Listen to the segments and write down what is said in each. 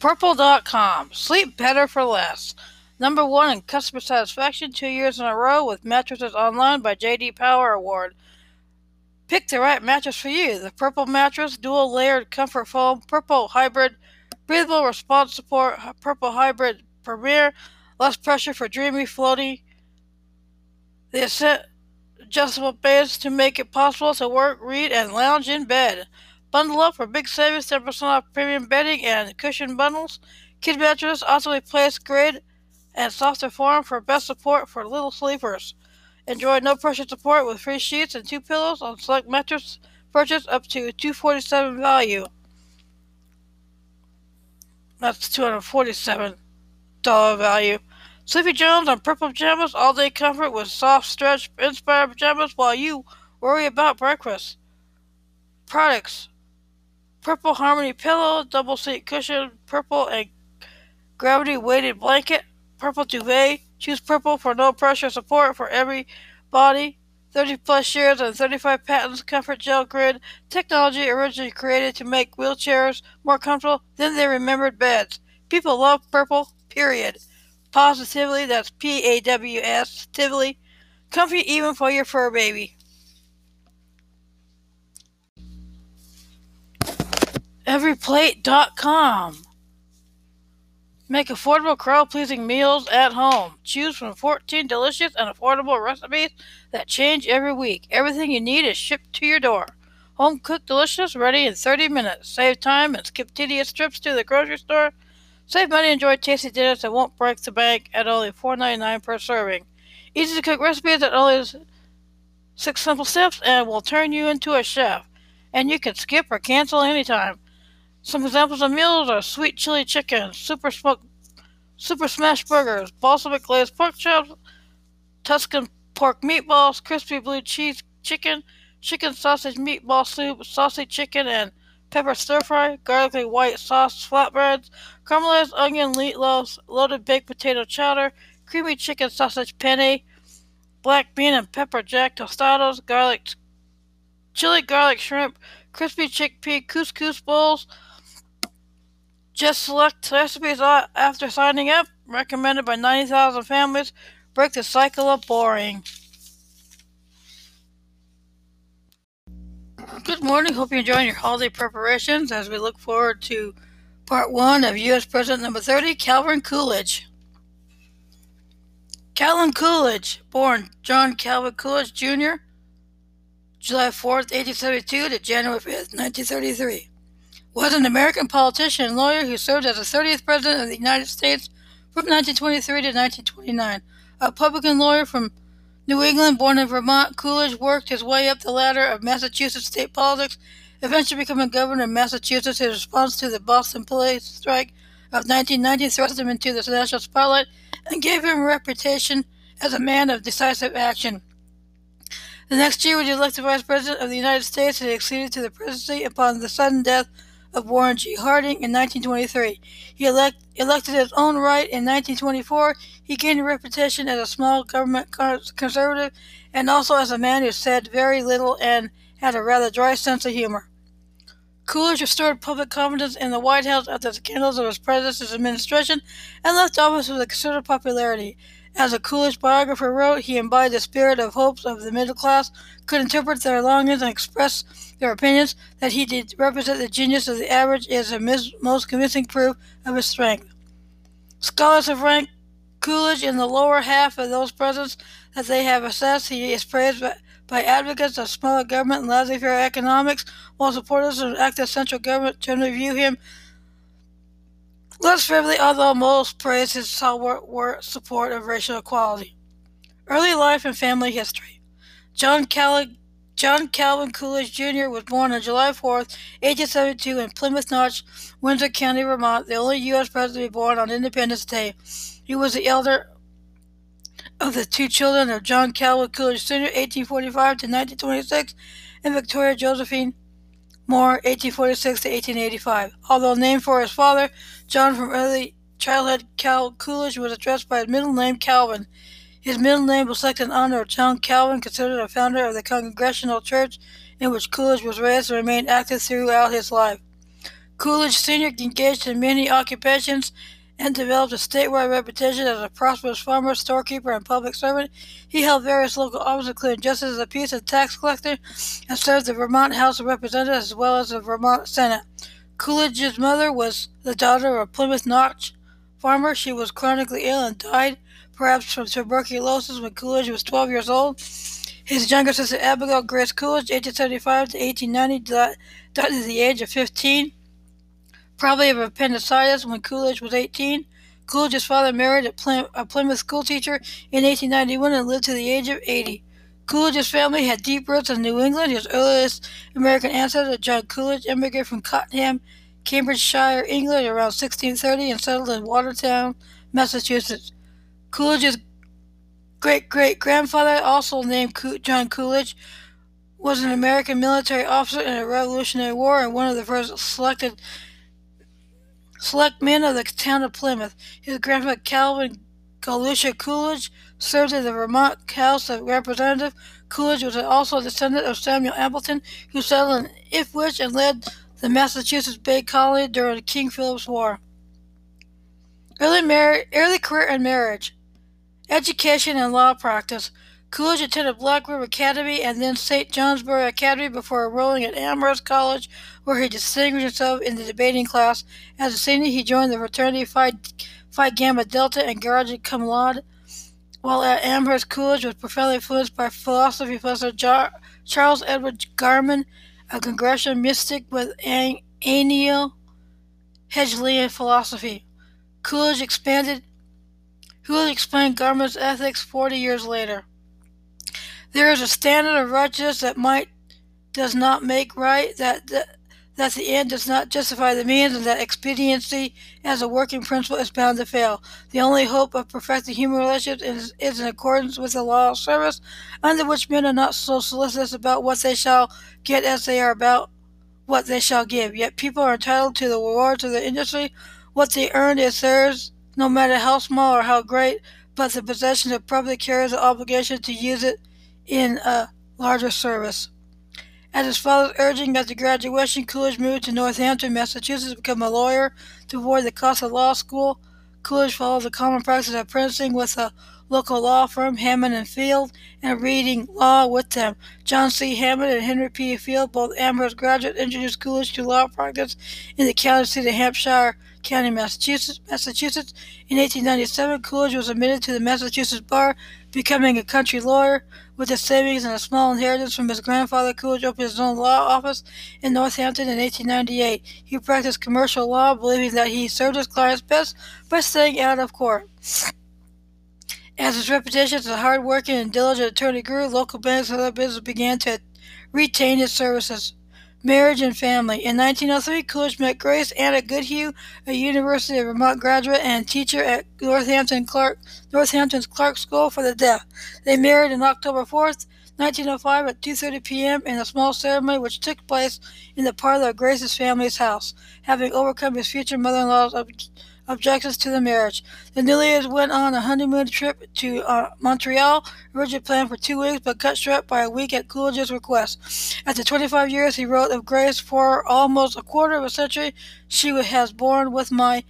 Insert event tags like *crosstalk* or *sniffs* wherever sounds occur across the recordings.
Purple.com. Sleep better for less. Number one in customer satisfaction two years in a row with Mattresses Online by JD Power Award. Pick the right mattress for you. The Purple Mattress, dual layered comfort foam, Purple Hybrid, breathable response support, Purple Hybrid Premier, less pressure for dreamy, floaty. The adjustable base to make it possible to work, read, and lounge in bed. Bundle up for big savings, 10% off premium bedding and cushion bundles. Kid mattress also replace grid and softer form for best support for little sleepers. Enjoy no pressure support with free sheets and two pillows on select mattress purchase up to 247 value. That's 247 dollar value. Sleepy Jones on purple pajamas, all day comfort with soft stretch inspired pajamas while you worry about breakfast. Products Purple Harmony pillow, double seat cushion, purple and gravity weighted blanket, purple duvet. Choose purple for no pressure support for every body. 30 plus years and 35 patents, comfort gel grid, technology originally created to make wheelchairs more comfortable than they remembered beds. People love purple, period. Positively, that's P A W S, Tively. Comfy even for your fur baby. Everyplate.com. Make affordable, crowd pleasing meals at home. Choose from 14 delicious and affordable recipes that change every week. Everything you need is shipped to your door. Home cooked delicious, ready in 30 minutes. Save time and skip tedious trips to the grocery store. Save money, and enjoy tasty dinners that won't break the bank at only $4.99 per serving. Easy to cook recipes that only six simple steps and will turn you into a chef. And you can skip or cancel anytime. Some examples of meals are sweet chili chicken, super smoke, super smash burgers, balsamic glazed pork chops, Tuscan pork meatballs, crispy blue cheese chicken, chicken sausage meatball soup, saucy chicken and pepper stir fry, garlicky white sauce flatbreads, caramelized onion meatloaf, loaded baked potato chowder, creamy chicken sausage penne, black bean and pepper jack tostados, garlic chili garlic shrimp, crispy chickpea couscous bowls, just select recipes after signing up. Recommended by 90,000 families. Break the cycle of boring. Good morning. Hope you're enjoying your holiday preparations as we look forward to part one of U.S. President number 30, Calvin Coolidge. Calvin Coolidge, born John Calvin Coolidge Jr., July 4th, 1872 to January 5th, 1933 was an American politician and lawyer who served as the 30th President of the United States from 1923 to 1929. A Republican lawyer from New England, born in Vermont, Coolidge worked his way up the ladder of Massachusetts state politics, eventually becoming governor of Massachusetts. His response to the Boston police strike of 1919 thrust him into the national spotlight and gave him a reputation as a man of decisive action. The next year, he was elected Vice President of the United States and he acceded to the presidency upon the sudden death of Warren G. Harding in 1923. He elect, elected his own right in 1924. He gained a reputation as a small government conservative and also as a man who said very little and had a rather dry sense of humor. Coolidge restored public confidence in the White House after the scandals of his predecessor's administration and left office with a considerable popularity. As a Coolidge biographer wrote, he embodied the spirit of hopes of the middle class, could interpret their longings and express their opinions. That he did represent the genius of the average is the most convincing proof of his strength. Scholars have ranked Coolidge in the lower half of those presidents that they have assessed. He is praised by, by advocates of smaller government and laissez-faire economics, while supporters of active central government generally view him Less favorably, although most praise his stalwart support of racial equality. Early life and family history. John, John Calvin Coolidge Jr. was born on July 4, 1872, in Plymouth Notch, Windsor County, Vermont, the only U.S. president to be born on Independence Day. He was the elder of the two children of John Calvin Coolidge Sr., 1845 to 1926, and Victoria Josephine Moore, 1846 to 1885. Although named for his father, John from early childhood, Cal Coolidge was addressed by his middle name Calvin. His middle name was selected in honor of John Calvin, considered a founder of the Congregational Church in which Coolidge was raised and remained active throughout his life. Coolidge Sr. engaged in many occupations and developed a statewide reputation as a prosperous farmer, storekeeper, and public servant. He held various local offices, including justice of the peace and tax collector, and served the Vermont House of Representatives as well as the Vermont Senate. Coolidge's mother was the daughter of a Plymouth Notch farmer. She was chronically ill and died, perhaps from tuberculosis, when Coolidge was 12 years old. His younger sister Abigail Grace Coolidge, 1875 to 1890, died at the age of 15 probably of appendicitis when Coolidge was 18. Coolidge's father married a, Plymouth schoolteacher in 1891 and lived to the age of 80. Coolidge's family had deep roots in New England. His earliest American ancestor, John Coolidge, immigrated from Cottenham, Cambridgeshire, England around 1630 and settled in Watertown, Massachusetts. Coolidge's great great grandfather, also named John Coolidge, was an American military officer in the Revolutionary War and one of the first selected Selectman of the town of Plymouth. His grandfather Calvin Galusha Coolidge served in the Vermont House of Representatives. Coolidge was also a descendant of Samuel Appleton, who settled in Ipswich and led the Massachusetts Bay Colony during King Philip's War. Early, mar- early career and marriage, education and law practice. Coolidge attended Black River Academy and then St. Johnsbury Academy before enrolling at Amherst College, where he distinguished himself in the debating class. As a senior, he joined the fraternity Phi, Phi Gamma Delta and Garage Cum Laude. While at Amherst, Coolidge was profoundly influenced by philosophy professor Charles Edward Garman, a Congregational mystic with an Hegelian philosophy. Coolidge expanded Coolidge explained Garman's ethics 40 years later. There is a standard of righteousness that might does not make right, that, that that the end does not justify the means, and that expediency as a working principle is bound to fail. The only hope of perfecting human relationships is, is in accordance with the law of service, under which men are not so solicitous about what they shall get as they are about what they shall give. Yet people are entitled to the rewards of their industry. What they earn is theirs, no matter how small or how great, but the possession of property carries the obligation to use it in a larger service. At his father's urging after graduation, Coolidge moved to Northampton, Massachusetts to become a lawyer to avoid the cost of law school. Coolidge followed the common practice of apprenticing with a local law firm, Hammond and Field, and reading law with them. John C. Hammond and Henry P. Field, both Amherst graduates, introduced Coolidge to law practice in the county seat of Hampshire County, Massachusetts. Massachusetts. In 1897, Coolidge was admitted to the Massachusetts bar, becoming a country lawyer. With his savings and a small inheritance from his grandfather, Coolidge opened his own law office in Northampton in 1898. He practiced commercial law, believing that he served his clients best by staying out of court. As his reputation as a hard-working and diligent attorney grew, local banks and other businesses began to retain his services. Marriage and family. In 1903, Coolidge met Grace Anna Goodhue, a University of Vermont graduate and teacher at Northampton Clark, Northampton's Clark School for the Deaf. They married on October 4th, 1905 at 2.30 p.m. in a small ceremony which took place in the parlor of Grace's family's house, having overcome his future mother-in-law's objections to the marriage. The newlyweds went on a honeymoon trip to uh, Montreal, originally planned for two weeks, but cut short by a week at Coolidge's request. After 25 years, he wrote of Grace, for almost a quarter of a century, she has borne with my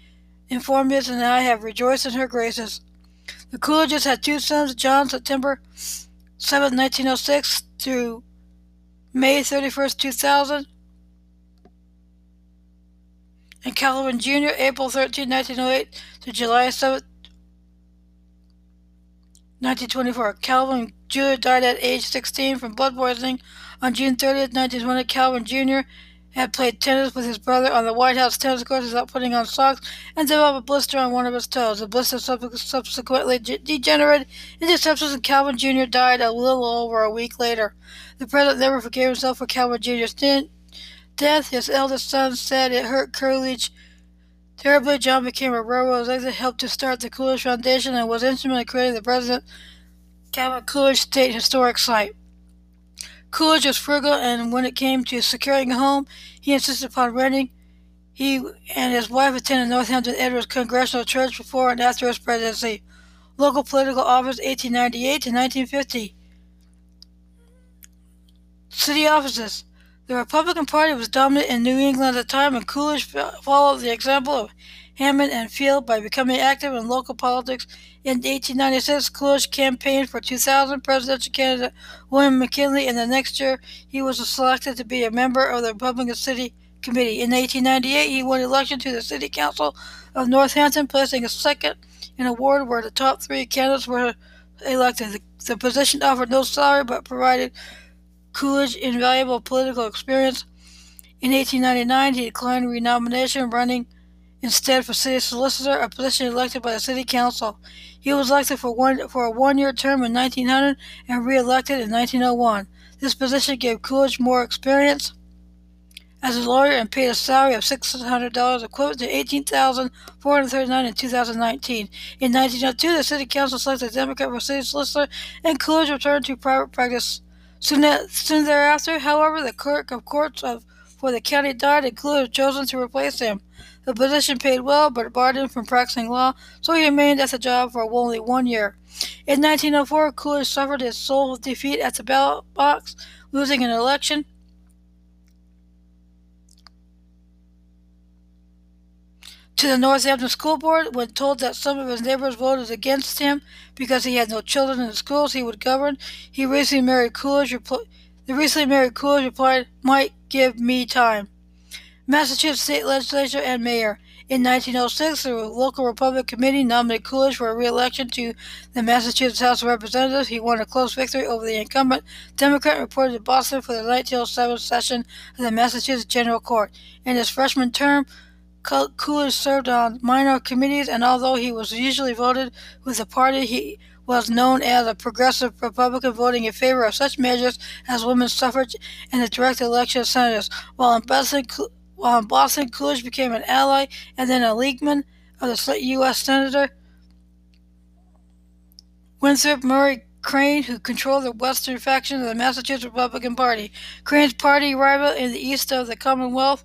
informants, and I have rejoiced in her graces. The Coolidges had two sons, John, September 7, 1906, through May 31, 2000, and Calvin Jr., April 13, 1908 to July 7, 1924. Calvin Jr. died at age 16 from blood poisoning on June 30, 1920. Calvin Jr. had played tennis with his brother on the White House tennis court without putting on socks and developed a blister on one of his toes. The blister subsequently degenerated into sepsis, and Calvin Jr. died a little over a week later. The president never forgave himself for Calvin Jr.'s death, his eldest son said it hurt Coolidge terribly. John became a railroad executive, helped to start the Coolidge Foundation, and was instrumental in creating the President Calvin Coolidge State Historic Site. Coolidge was frugal, and when it came to securing a home, he insisted upon renting. He and his wife attended Northampton Edwards Congregational Church before and after his presidency. Local political office 1898 to 1950. City offices. The Republican Party was dominant in New England at the time, and Coolidge followed the example of Hammond and Field by becoming active in local politics. In 1896, Coolidge campaigned for 2000 presidential candidate William McKinley, and the next year he was selected to be a member of the Republican City Committee. In 1898, he won election to the City Council of Northampton, placing a second in a ward where the top three candidates were elected. The, the position offered no salary but provided Coolidge invaluable political experience. In 1899, he declined renomination, running instead for city solicitor, a position elected by the city council. He was elected for one for a one-year term in 1900 and re-elected in 1901. This position gave Coolidge more experience as a lawyer and paid a salary of $600 equivalent to 18,439 in 2019. In 1902, the city council selected a Democrat for city solicitor, and Coolidge returned to private practice Soon, soon thereafter, however, the clerk of courts of, for the county died and Coolidge was chosen to replace him. The position paid well, but barred him from practicing law, so he remained at the job for only one year. In 1904, Coolidge suffered his sole defeat at the ballot box, losing an election to the Northampton School Board when told that some of his neighbors voted against him because he had no children in the schools he would govern. He recently married Coolidge. Repl- the recently married Coolidge replied, "Might give me time." Massachusetts State Legislature and Mayor. In 1906, the local Republican committee nominated Coolidge for a re-election to the Massachusetts House of Representatives. He won a close victory over the incumbent Democrat reported to Boston for the 1907 session of the Massachusetts General Court. In his freshman term, Coolidge served on minor committees, and although he was usually voted with the party, he was known as a progressive Republican, voting in favor of such measures as women's suffrage and the direct election of senators. While in Boston, while in Boston, Coolidge became an ally and then a leagueman of the U.S. Senator Winthrop Murray Crane, who controlled the western faction of the Massachusetts Republican Party. Crane's party rival in the east of the Commonwealth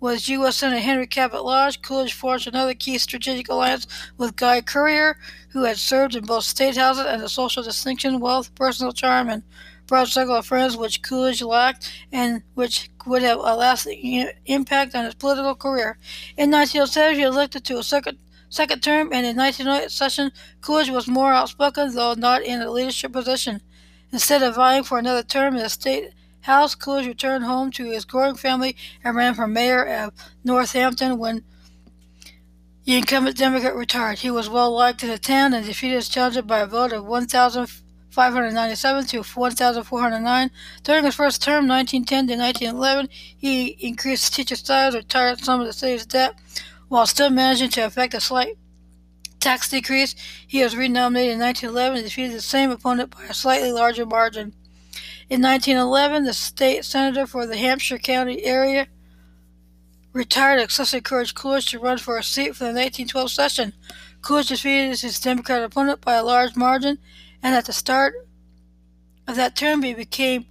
was U.S. Senator Henry Cabot Lodge. Coolidge forged another key strategic alliance with Guy Currier, who had served in both state houses and the social distinction, wealth, personal charm, and broad circle of friends which Coolidge lacked and which would have a lasting impact on his political career. In 1907, he was elected to a second second term, and in 1908 session, Coolidge was more outspoken, though not in a leadership position. Instead of vying for another term in the state House Coolidge returned home to his growing family and ran for mayor of Northampton when the incumbent Democrat retired. He was well liked in the town and defeated his challenger by a vote of 1,597 to 1,409. During his first term, 1910 to 1911, he increased teacher salaries, retired some of the city's debt, while still managing to effect a slight tax decrease. He was renominated in 1911 and defeated the same opponent by a slightly larger margin. In 1911, the state senator for the Hampshire County area retired excessive courage Coolidge to run for a seat for the 1912 session. Coolidge defeated his Democratic opponent by a large margin, and at the start of that term, he became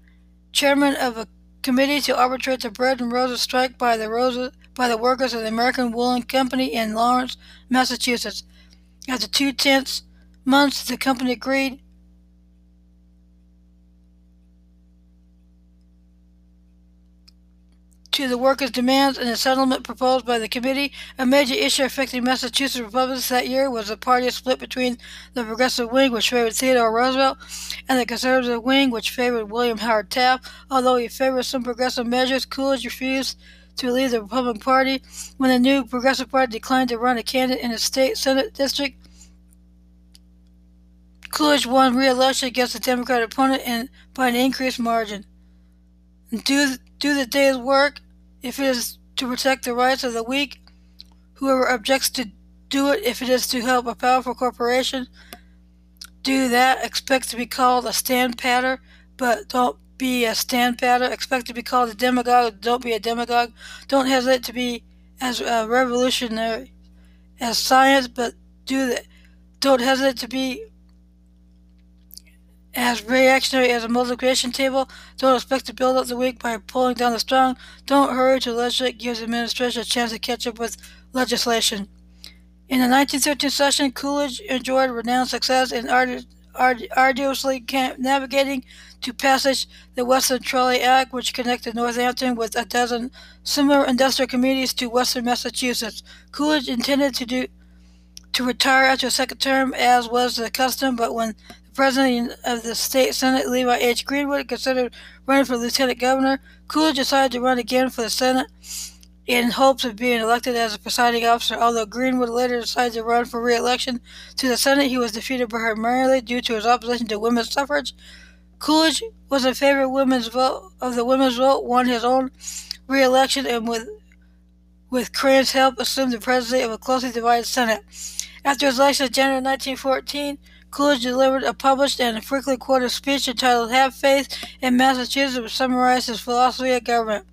chairman of a committee to arbitrate the bread and roses strike by the by the workers of the American Woolen Company in Lawrence, Massachusetts. After two tenths months, the company agreed to the workers' demands and the settlement proposed by the committee. A major issue affecting Massachusetts Republicans that year was the party split between the progressive wing, which favored Theodore Roosevelt, and the conservative wing, which favored William Howard Taft. Although he favored some progressive measures, Coolidge refused to leave the Republican Party. When the new Progressive Party declined to run a candidate in a state Senate district, Coolidge won re-election against the Democratic opponent by an increased margin. Do, do the day's work if it is to protect the rights of the weak, whoever objects to do it if it is to help a powerful corporation, do that. Expect to be called a stand patter, but don't be a stand patter. Expect to be called a demagogue, don't be a demagogue. Don't hesitate to be as uh, revolutionary as science, but do that. Don't hesitate to be as reactionary as a multiplication table. Don't expect to build up the weak by pulling down the strong. Don't hurry to legislate gives administration a chance to catch up with legislation. In the 1913 session, Coolidge enjoyed renowned success in ardu- ardu- arduously navigating to passage the Western Trolley Act, which connected Northampton with a dozen similar industrial communities to western Massachusetts. Coolidge intended to do to retire after a second term, as was the custom, but when president of the state senate, Levi H. Greenwood, considered running for lieutenant governor, Coolidge decided to run again for the Senate in hopes of being elected as a presiding officer. Although Greenwood later decided to run for re-election to the Senate, he was defeated primarily due to his opposition to women's suffrage. Coolidge was in favor of women's vote of the women's vote, won his own re-election, and with with Crane's help, assumed the presidency of a closely divided Senate. After his election in January 1914, Coolidge delivered a published and frequently quoted speech entitled Have Faith in Massachusetts, which summarized his philosophy of government.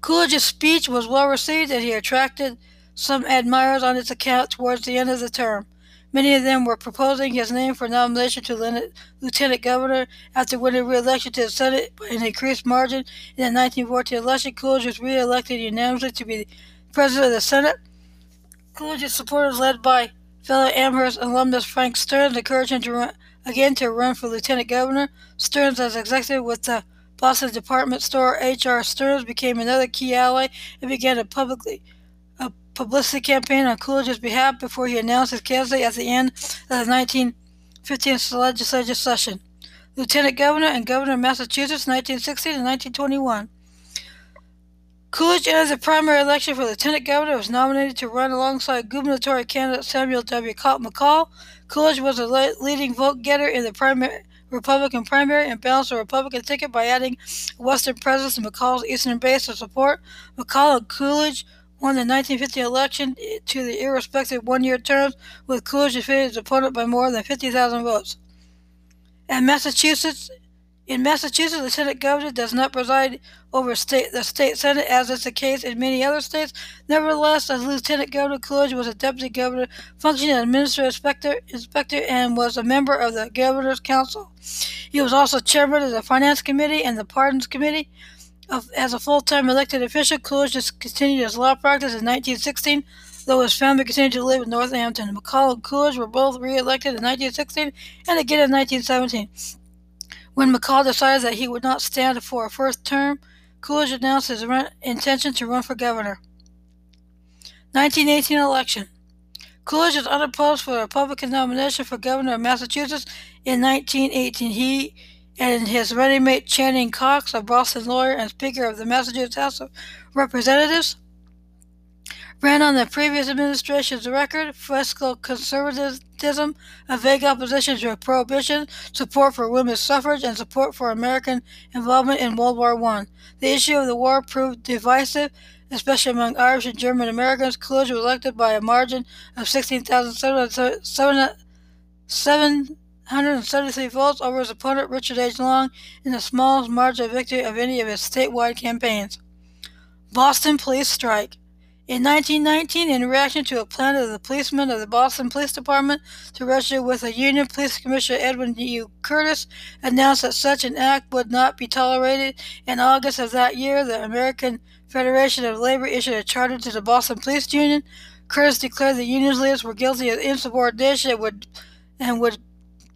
Coolidge's speech was well received and he attracted some admirers on its account towards the end of the term. Many of them were proposing his name for nomination to lieutenant governor after winning re-election to the Senate by an increased margin in the 1914 election. Coolidge was re-elected unanimously to be president of the Senate. Coolidge's supporters, led by fellow Amherst alumnus Frank Stearns, encouraged him to run, again to run for lieutenant governor. Stearns, as executive with the Boston department store H.R. Stearns became another key ally and began a publicly a publicity campaign on Coolidge's behalf before he announced his candidacy at the end of the 1915 legislative session. Lieutenant Governor and Governor of Massachusetts 1960 to 1921. Coolidge entered the primary election for lieutenant governor was nominated to run alongside gubernatorial candidate Samuel W. McCall. Coolidge was the leading vote getter in the primary Republican primary and balanced the Republican ticket by adding Western presence to McCall's eastern base of support. McCall and Coolidge won the 1950 election to the irrespective one-year terms, with Coolidge defeating his opponent by more than 50,000 votes. And Massachusetts, in Massachusetts, the Senate governor does not preside over state, the state senate, as is the case in many other states. Nevertheless, as lieutenant governor, Coolidge was a deputy governor, functioning as administrative inspector, inspector, and was a member of the governor's council. He was also chairman of the finance committee and the pardons committee. As a full-time elected official, Coolidge continued his law practice in 1916, though his family continued to live in Northampton. McCall and Coolidge were both re-elected in 1916 and again in 1917. When McCall decided that he would not stand for a first term, Coolidge announced his run- intention to run for governor. 1918 election. Coolidge was unopposed for the Republican nomination for governor of Massachusetts in 1918. He and his running mate Channing Cox, a Boston lawyer and Speaker of the Massachusetts House of Representatives, ran on the previous administration's record fiscal conservatism, a vague opposition to prohibition, support for women's suffrage, and support for American involvement in World War I. The issue of the war proved divisive, especially among Irish and German Americans. Coolidge was elected by a margin of 16,773 votes over his opponent Richard H. Long in the smallest margin of victory of any of his statewide campaigns. Boston police strike. In 1919, in reaction to a plan of the policemen of the Boston Police Department to register with a union, Police Commissioner Edwin U. Curtis announced that such an act would not be tolerated. In August of that year, the American Federation of Labor issued a charter to the Boston Police Union. Curtis declared the union's leaders were guilty of insubordination and would, and would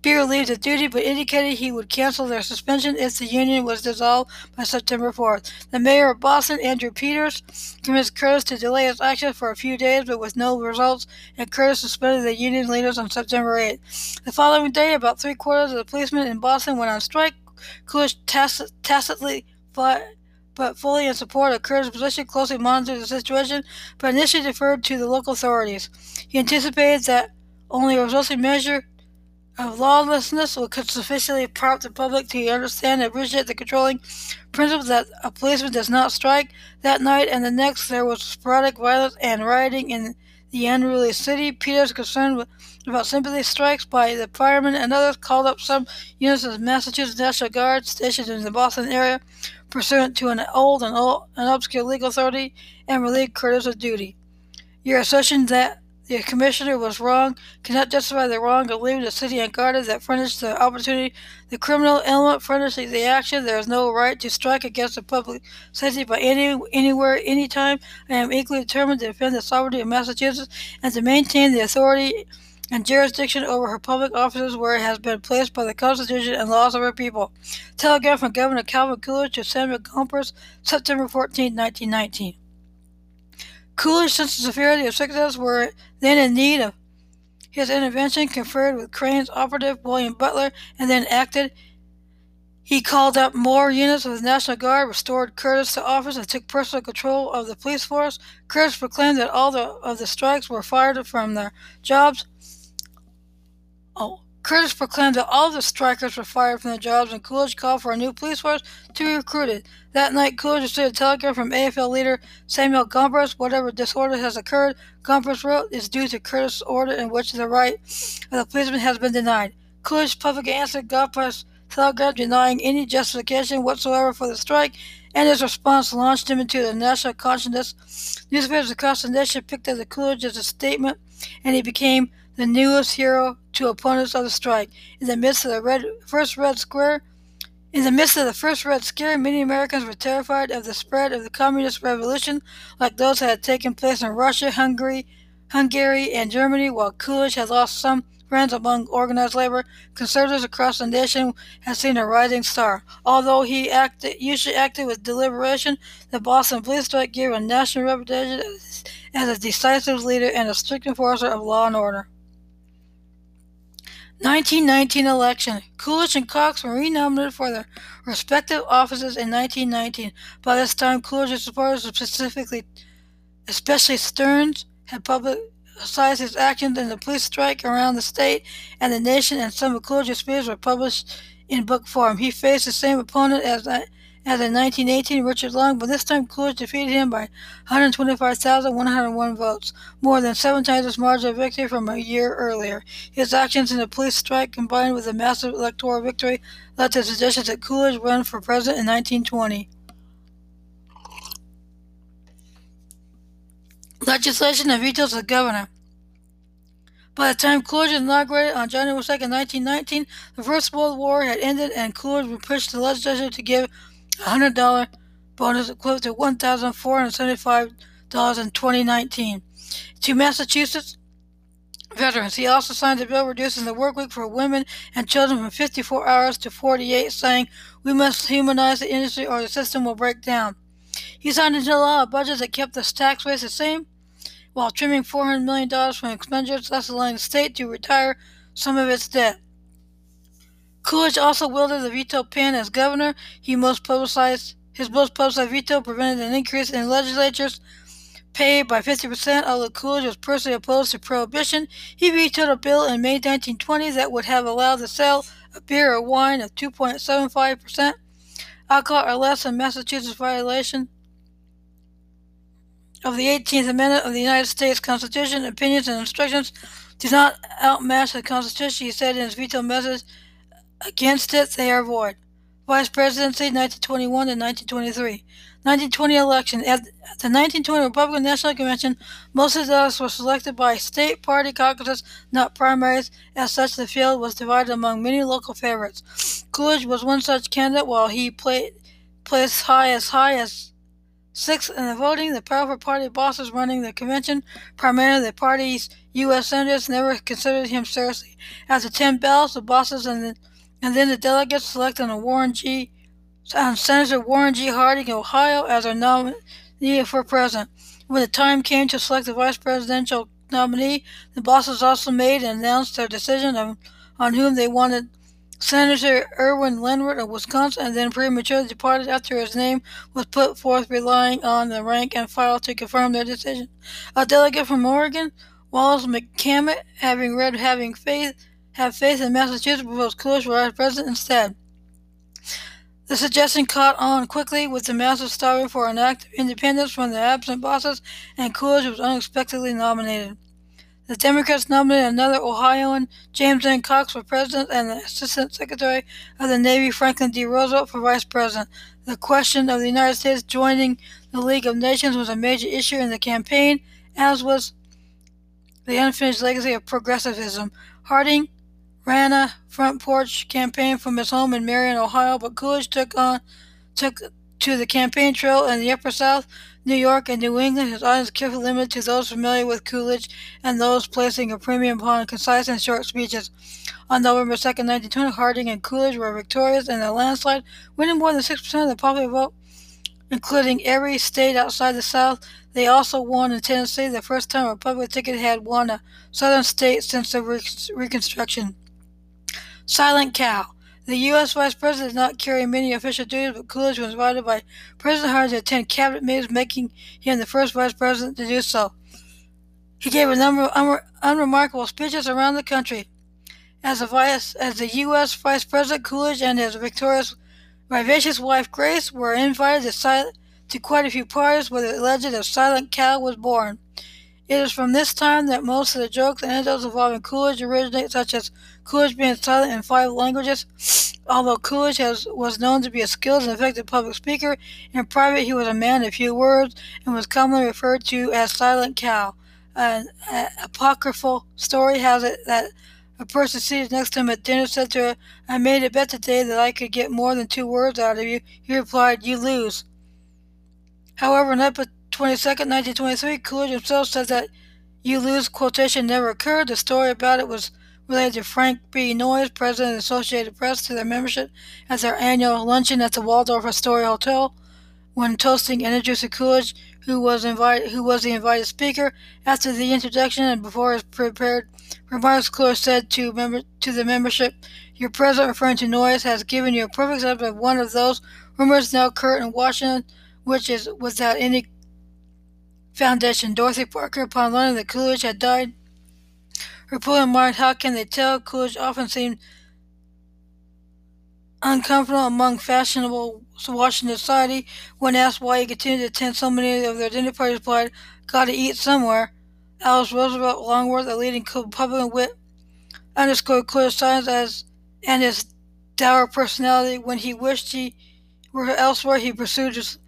be relieved of duty, but indicated he would cancel their suspension if the union was dissolved by September 4th. The mayor of Boston, Andrew Peters, convinced Curtis to delay his action for a few days, but with no results, and Curtis suspended the union leaders on September 8th. The following day, about three quarters of the policemen in Boston went on strike. Coolidge tacitly fought but fully in support of Curtis' position, closely monitored the situation, but initially deferred to the local authorities. He anticipated that only a resulting measure of lawlessness could sufficiently prompt the public to understand and appreciate the controlling principle that a policeman does not strike. That night and the next, there was sporadic violence and rioting in the unruly city. Peters, concerned with, about sympathy strikes by the firemen and others, called up some units of the Massachusetts National Guard stationed in the Boston area, pursuant to an old and, old and obscure legal authority, and relieved Curtis of duty. Your assertion that the commissioner was wrong, cannot justify the wrong of leaving the city unguarded that furnished the opportunity. The criminal element furnishes the action. There is no right to strike against the public safety by any anywhere, anytime. I am equally determined to defend the sovereignty of Massachusetts and to maintain the authority and jurisdiction over her public offices where it has been placed by the Constitution and laws of her people. Telegram from Governor Calvin Coolidge to Samuel Gompers, September 14, 1919. Coolidge, since the severity of sickness were then in need of his intervention, conferred with Crane's operative William Butler, and then acted. He called up more units of the National Guard, restored Curtis to office, and took personal control of the police force. Curtis proclaimed that all the, of the strikes were fired from their jobs. Oh, Curtis proclaimed that all the strikers were fired from their jobs, and Coolidge called for a new police force to be recruited. That night, Coolidge received a telegram from AFL leader Samuel Gompers. Whatever disorder has occurred, Gompers wrote, is due to Curtis' order in which the right of the policeman has been denied. Coolidge publicly answered Gompers' telegram denying any justification whatsoever for the strike, and his response launched him into the national consciousness. Newspapers across the nation picked up the Coolidge statement, and he became the newest hero to opponents of the strike. In the midst of the red, first Red Square, in the midst of the first Red Scare, many Americans were terrified of the spread of the communist revolution, like those that had taken place in Russia, Hungary, Hungary, and Germany. While Coolidge had lost some friends among organized labor, conservatives across the nation had seen a rising star. Although he acted, usually acted with deliberation, the Boston police strike gave a national reputation as, as a decisive leader and a strict enforcer of law and order. 1919 election. Coolidge and Cox were renominated for their respective offices in 1919. By this time, Coolidge's supporters, specifically, especially Stearns, had publicized his actions in the police strike around the state and the nation, and some of Coolidge's speeches were published in book form. He faced the same opponent as as in 1918, Richard Long, but this time Coolidge defeated him by 125,101 votes, more than seven times his margin of victory from a year earlier. His actions in the police strike, combined with a massive electoral victory, led to suggestions that Coolidge run for president in 1920. Legislation and vetoes of the governor. By the time Coolidge inaugurated on January 2, 1919, the First World War had ended and Coolidge was pushed the legislature to give $100 bonus equivalent to $1,475 in 2019. To Massachusetts veterans, he also signed a bill reducing the work week for women and children from 54 hours to 48, saying, We must humanize the industry or the system will break down. He signed into law a budget that kept the tax rates the same while trimming $400 million from expenditures, thus allowing the state to retire some of its debt. Coolidge also wielded the veto pen as governor. He most publicized his most publicized veto prevented an increase in legislatures pay by 50%, although Coolidge was personally opposed to prohibition. He vetoed a bill in May 1920 that would have allowed the sale of beer or wine of 2.75% alcohol or less in Massachusetts violation of the 18th Amendment of the United States Constitution. Opinions and instructions do not outmatch the Constitution, he said in his veto message Against it, they are void. Vice Presidency, 1921 to 1923. 1920 election. At the 1920 Republican National Convention, most of delegates were selected by state party caucuses, not primaries. As such, the field was divided among many local favorites. Coolidge was one such candidate, while he played, placed high as high as sixth in the voting. The powerful party bosses running the convention, primarily the party's U.S. senators, never considered him seriously. After 10 ballots, the bosses and the and then the delegates selected Warren G. on Senator Warren G. Harding of Ohio as their nominee for president. When the time came to select the vice presidential nominee, the bosses also made and announced their decision on, on whom they wanted Senator Irvine Lenroot of Wisconsin, and then prematurely departed after his name was put forth, relying on the rank and file to confirm their decision. A delegate from Oregon, Wallace McCamant, having read Having Faith, have faith in Massachusetts proposed Coolidge for vice president instead. The suggestion caught on quickly with the masses starving for an act of independence from the absent bosses, and Coolidge was unexpectedly nominated. The Democrats nominated another Ohioan, James N. Cox, for president and the Assistant Secretary of the Navy, Franklin D. Roosevelt, for vice president. The question of the United States joining the League of Nations was a major issue in the campaign, as was the unfinished legacy of progressivism. Harding ran a front porch campaign from his home in Marion, Ohio, but Coolidge took on took to the campaign trail in the Upper South, New York, and New England, his audience carefully limited to those familiar with Coolidge and those placing a premium upon concise and short speeches. On November 2, 1920, Harding and Coolidge were victorious in a landslide, winning more than 6% of the popular vote, including every state outside the South. They also won in Tennessee, the first time a Republican ticket had won a southern state since the Reconstruction. Silent Cal. The U.S. Vice President did not carry many official duties, but Coolidge was invited by President Harding to attend cabinet meetings, making him the first Vice President to do so. He gave a number of unre- unremarkable speeches around the country. As, vice, as the U.S. Vice President, Coolidge and his victorious, vivacious wife Grace were invited to, to quite a few parties where the legend of Silent Cal was born. It is from this time that most of the jokes and anecdotes involving Coolidge originate, such as Coolidge being silent in five languages. *sniffs* Although Coolidge has, was known to be a skilled and effective public speaker, in private he was a man of few words and was commonly referred to as Silent Cal. An apocryphal story has it that a person seated next to him at dinner said to her, I made a bet today that I could get more than two words out of you. He replied, You lose. However, on April 22, 1923, Coolidge himself said that You lose quotation never occurred. The story about it was related to Frank B. Noyes, president of the Associated Press, to their membership at their annual luncheon at the Waldorf Astoria Hotel. When toasting and introducing Coolidge, who was invited, who was the invited speaker, after the introduction and before his prepared remarks, Coolidge said to member to the membership, "Your president, referring to Noyes, has given you a perfect example of one of those rumors now current in Washington, which is without any foundation." Dorothy Parker, upon learning that Coolidge had died, reported remarked, "How can they tell?" Coolidge often seemed uncomfortable among fashionable Washington society. When asked why he continued to attend so many of their dinner parties, replied, "Gotta eat somewhere." Alice Roosevelt Longworth, a leading Republican wit, underscored Coolidge's signs as and his dour personality. When he wished he were elsewhere, he pursued his.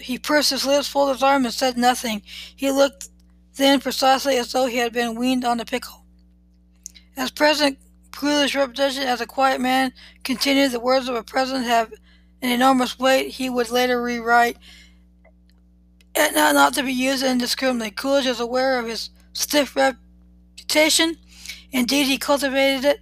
He pursed his lips, folded his arms, and said nothing. He looked then precisely as though he had been weaned on a pickle. As President Coolidge's reputation as a quiet man continued, the words of a president have an enormous weight. He would later rewrite, and not, not to be used indiscriminately. Coolidge is aware of his stiff reputation. Indeed, he cultivated it.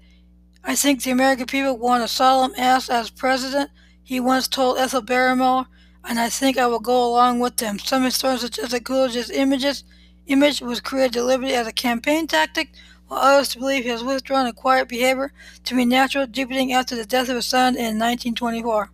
I think the American people want a solemn ass as president, he once told Ethel Barrymore, and I think I will go along with them. Some historians suggest that Coolidge's images, image was created deliberately as a campaign tactic while others believe has withdrawn a quiet behavior to be natural, deepening after the death of his son in 1924.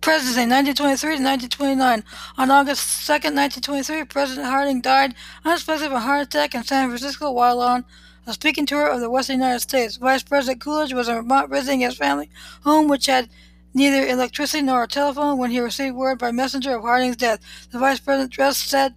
Presidency, 1923 to 1929. On August 2, 1923, President Harding died unexpectedly of a heart attack in San Francisco while on a speaking tour of the Western United States. Vice President Coolidge was in Vermont visiting his family home, which had neither electricity nor a telephone when he received word by messenger of Harding's death. The vice president dressed, said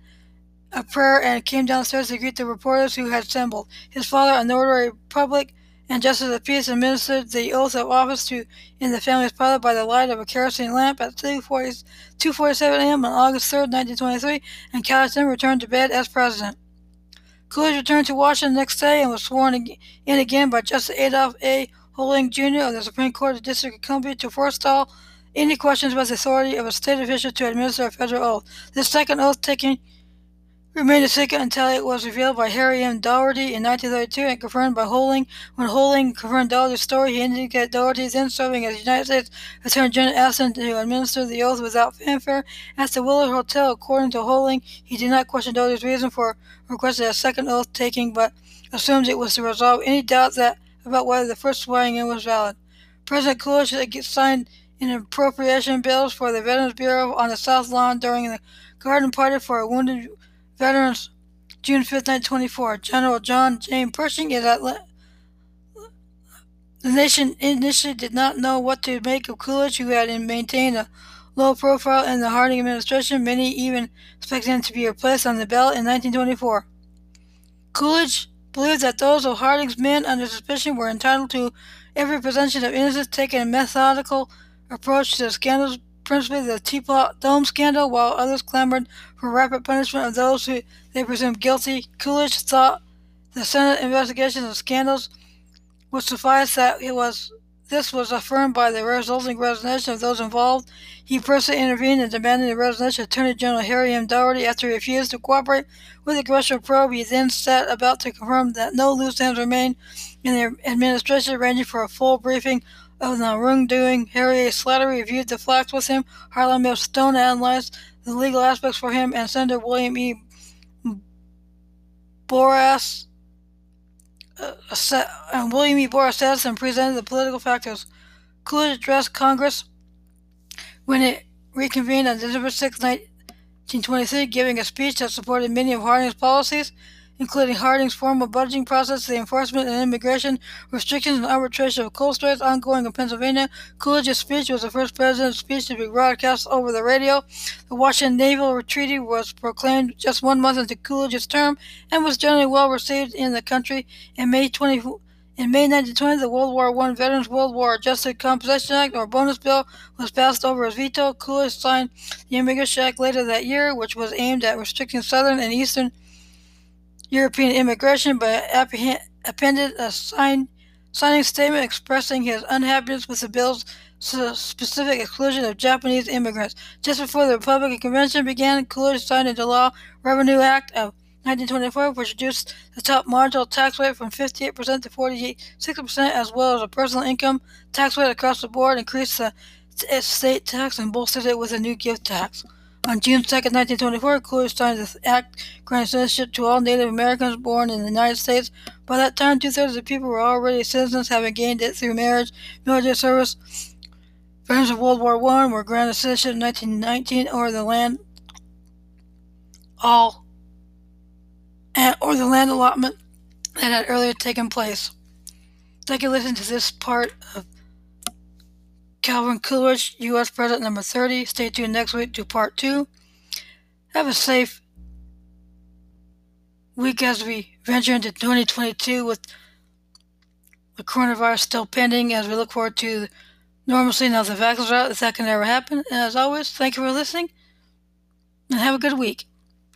a prayer, and came downstairs to greet the reporters who had assembled. His father, a notary public and justice of peace, administered the oath of office to in the family's parlor by the light of a kerosene lamp at 2:47 a.m. on August 3, 1923, and Calhoun returned to bed as president. Coolidge returned to Washington the next day and was sworn in again by Justice Adolph A. Hoehling Jr. of the Supreme Court of the District of Columbia to forestall any questions about the authority of a state official to administer a federal oath. This second oath taking remained a secret until it was revealed by Harry M. Daugherty in 1932 and confirmed by Hoehling. When Hoehling confirmed Daugherty's story, he indicated Daugherty, then serving as United States Attorney General, asked him to administer the oath without fanfare. At the Willard Hotel, according to Hoehling, he did not question Daugherty's reason for requesting a second oath taking, but assumed it was to resolve any doubt that about whether the first swearing in was valid. President Coolidge signed an appropriation bills for the Veterans Bureau on the South Lawn during the garden party for a wounded veterans June 5, 1924. General John James Pershing is at le- the nation initially did not know what to make of Coolidge, who had maintained a low profile in the Harding administration. Many even expected him to be replaced on the ballot in 1924. Coolidge believed that those of Harding's men under suspicion were entitled to every presumption of innocence, taking a methodical approach to the scandals, principally the Teapot Dome scandal, while others clamored for rapid punishment of those who they presumed guilty. Coolidge thought the Senate investigation of scandals would suffice that it was this was affirmed by the resulting resignation of those involved. He personally intervened in demanding the resignation of Attorney General Harry M. Daugherty after he refused to cooperate with the congressional probe. He then set about to confirm that no loose ends remained in the administration, arranging for a full briefing of the wrongdoing. Harry A. Slattery reviewed the facts with him. Harlan M. Stone analyzed the legal aspects for him, and Senator William E. Boras uh, and William E. Borras says presented the political factors. Coolidge addressed Congress when it reconvened on December 6, 1923, giving a speech that supported many of Harding's policies including Harding's formal budgeting process, the enforcement and immigration restrictions and arbitration of coal strikes ongoing in Pennsylvania. Coolidge's speech was the first president's speech to be broadcast over the radio. The Washington Naval Treaty was proclaimed just one month into Coolidge's term and was generally well received in the country. In May 20, in May 1920, the World War I Veterans World War Adjusted Compensation Act, or bonus bill, was passed over his veto. Coolidge signed the Immigration Act later that year, which was aimed at restricting Southern and Eastern European immigration, but appended a sign, signing statement expressing his unhappiness with the bill's specific exclusion of Japanese immigrants. Just before the Republican Convention began, Coolidge signed into law Revenue Act of 1924, which reduced the top marginal tax rate from 58% to 46%, as well as a personal income tax rate across the board, increased the state tax, and bolstered it with a new gift tax. On June 2, 1924, Coolidge signed the act granting citizenship to all Native Americans born in the United States. By that time, two-thirds of the people were already citizens, having gained it through marriage, military service. Veterans of World War I were granted citizenship in 1919 or the land all or the land allotment that had earlier taken place. You for listening to this part of Calvin Coolidge, U.S. President number 30. Stay tuned next week to part two. Have a safe week as we venture into 2022 with the coronavirus still pending as we look forward to normalcy now the vaccines are out, if that can ever happen. And as always, thank you for listening and have a good week.